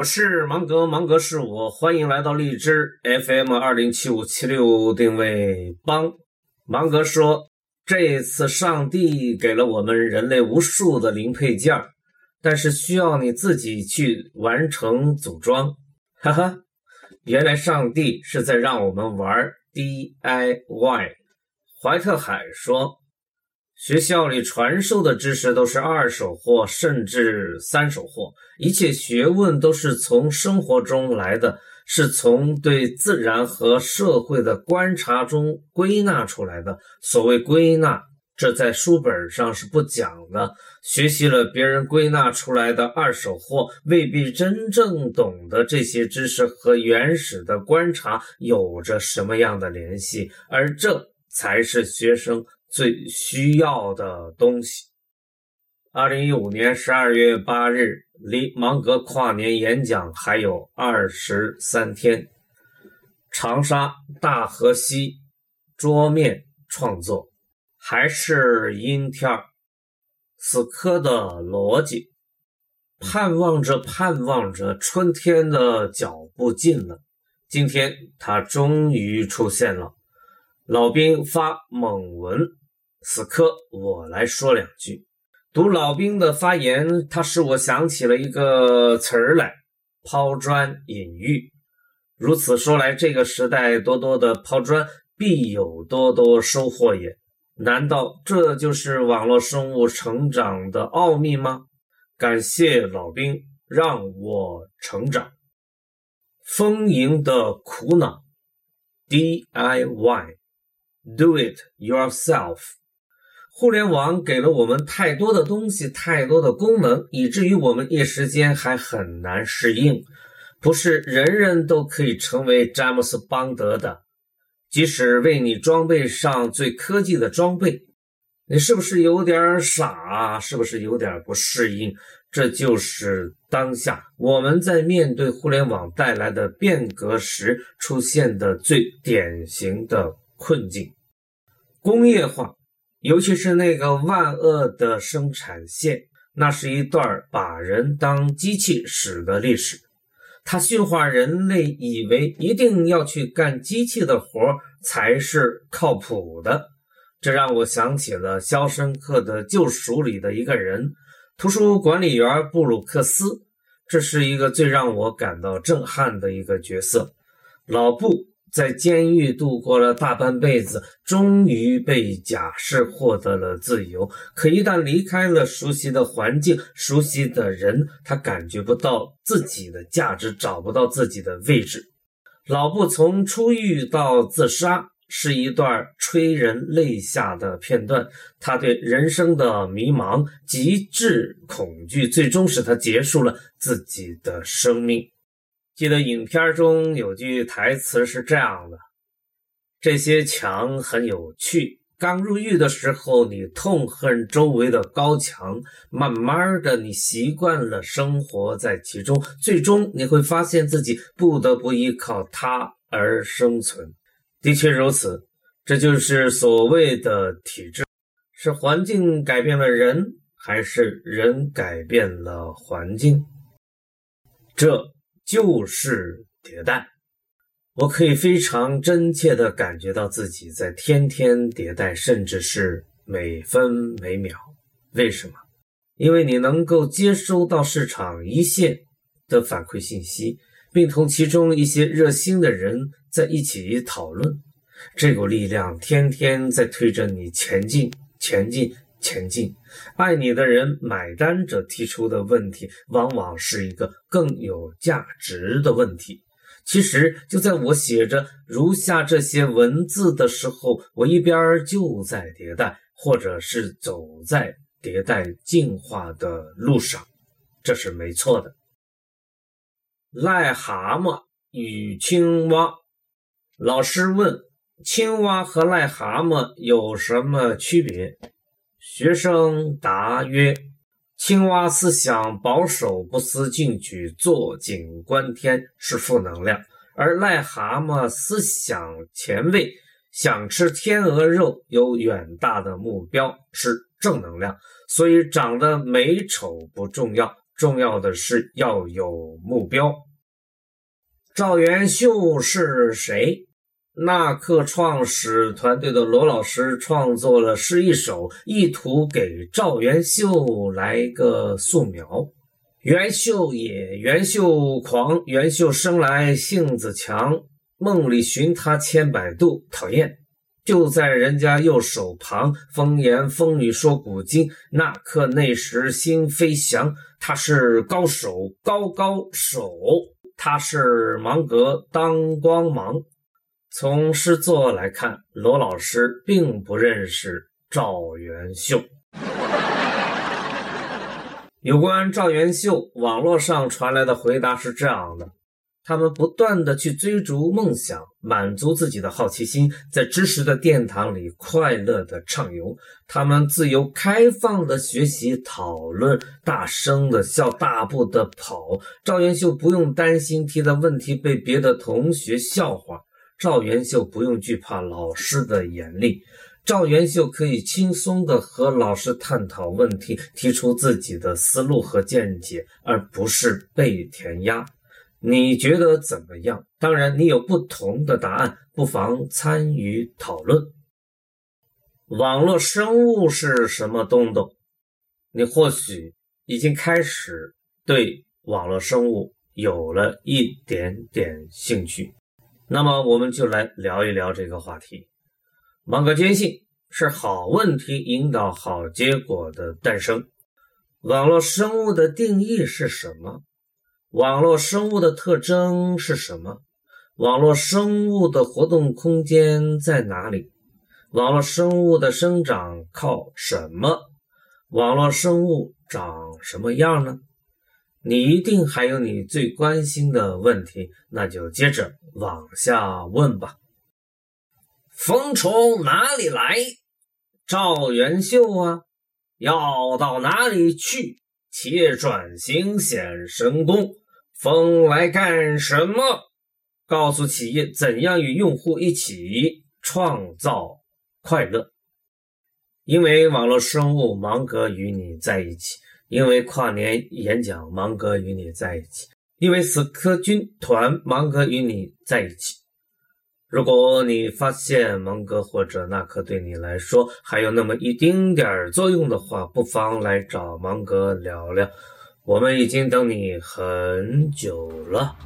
我是芒格，芒格是我，欢迎来到荔枝 FM 二零七五七六定位帮。芒格说，这次上帝给了我们人类无数的零配件，但是需要你自己去完成组装。哈哈，原来上帝是在让我们玩 DIY。怀特海说。学校里传授的知识都是二手货，甚至三手货。一切学问都是从生活中来的，是从对自然和社会的观察中归纳出来的。所谓归纳，这在书本上是不讲的。学习了别人归纳出来的二手货，未必真正懂得这些知识和原始的观察有着什么样的联系，而这才是学生。最需要的东西。二零一五年十二月八日，离芒格跨年演讲还有二十三天。长沙大河西桌面创作，还是阴天儿。死磕的逻辑，盼望着盼望着，春天的脚步近了。今天，它终于出现了。老兵发猛文。此刻，我来说两句。读老兵的发言，他使我想起了一个词儿来：抛砖引玉。如此说来，这个时代多多的抛砖，必有多多收获也。难道这就是网络生物成长的奥秘吗？感谢老兵，让我成长。丰盈的苦恼，DIY，Do it yourself。互联网给了我们太多的东西，太多的功能，以至于我们一时间还很难适应。不是人人都可以成为詹姆斯邦德的，即使为你装备上最科技的装备，你是不是有点傻？是不是有点不适应？这就是当下我们在面对互联网带来的变革时出现的最典型的困境：工业化。尤其是那个万恶的生产线，那是一段把人当机器使的历史。它驯化人类，以为一定要去干机器的活才是靠谱的。这让我想起了《肖申克的救赎》里的一个人——图书管理员布鲁克斯。这是一个最让我感到震撼的一个角色，老布。在监狱度过了大半辈子，终于被假释获得了自由。可一旦离开了熟悉的环境、熟悉的人，他感觉不到自己的价值，找不到自己的位置。老布从出狱到自杀是一段催人泪下的片段。他对人生的迷茫、极致恐惧，最终使他结束了自己的生命。记得影片中有句台词是这样的：“这些墙很有趣。刚入狱的时候，你痛恨周围的高墙，慢慢的，你习惯了生活在其中，最终你会发现自己不得不依靠它而生存。的确如此，这就是所谓的体制。是环境改变了人，还是人改变了环境？这。”就是迭代，我可以非常真切地感觉到自己在天天迭代，甚至是每分每秒。为什么？因为你能够接收到市场一线的反馈信息，并同其中一些热心的人在一起讨论，这股力量天天在推着你前进，前进。前进，爱你的人买单者提出的问题，往往是一个更有价值的问题。其实，就在我写着如下这些文字的时候，我一边就在迭代，或者是走在迭代进化的路上，这是没错的。癞蛤蟆与青蛙，老师问：青蛙和癞蛤蟆有什么区别？学生答曰：“青蛙思想保守，不思进取，坐井观天，是负能量；而癞蛤蟆思想前卫，想吃天鹅肉，有远大的目标，是正能量。所以长得美丑不重要，重要的是要有目标。赵元秀是谁？纳克创始团队的罗老师创作了诗一首，意图给赵元秀来个素描。元秀也，元秀狂，元秀生来性子强，梦里寻他千百度，讨厌。就在人家右手旁，风言风语说古今。那刻那时心飞翔，他是高手高高手，他是芒格当光芒。从诗作来看，罗老师并不认识赵元秀。有关赵元秀，网络上传来的回答是这样的。他们不断的去追逐梦想，满足自己的好奇心，在知识的殿堂里快乐的畅游。他们自由开放的学习、讨论，大声的笑，大步的跑。赵元秀不用担心提的问题被别的同学笑话，赵元秀不用惧怕老师的严厉，赵元秀可以轻松的和老师探讨问题，提出自己的思路和见解，而不是被填鸭。你觉得怎么样？当然，你有不同的答案，不妨参与讨论。网络生物是什么东东？你或许已经开始对网络生物有了一点点兴趣。那么，我们就来聊一聊这个话题。芒格坚信是好问题引导好结果的诞生。网络生物的定义是什么？网络生物的特征是什么？网络生物的活动空间在哪里？网络生物的生长靠什么？网络生物长什么样呢？你一定还有你最关心的问题，那就接着往下问吧。风从哪里来？赵元秀啊，要到哪里去？企业转型显神功。风来干什么？告诉企业怎样与用户一起创造快乐。因为网络生物，芒格与你在一起；因为跨年演讲，芒格与你在一起；因为死磕军团，芒格与你在一起。如果你发现芒格或者纳克对你来说还有那么一丁点儿作用的话，不妨来找芒格聊聊。我们已经等你很久了。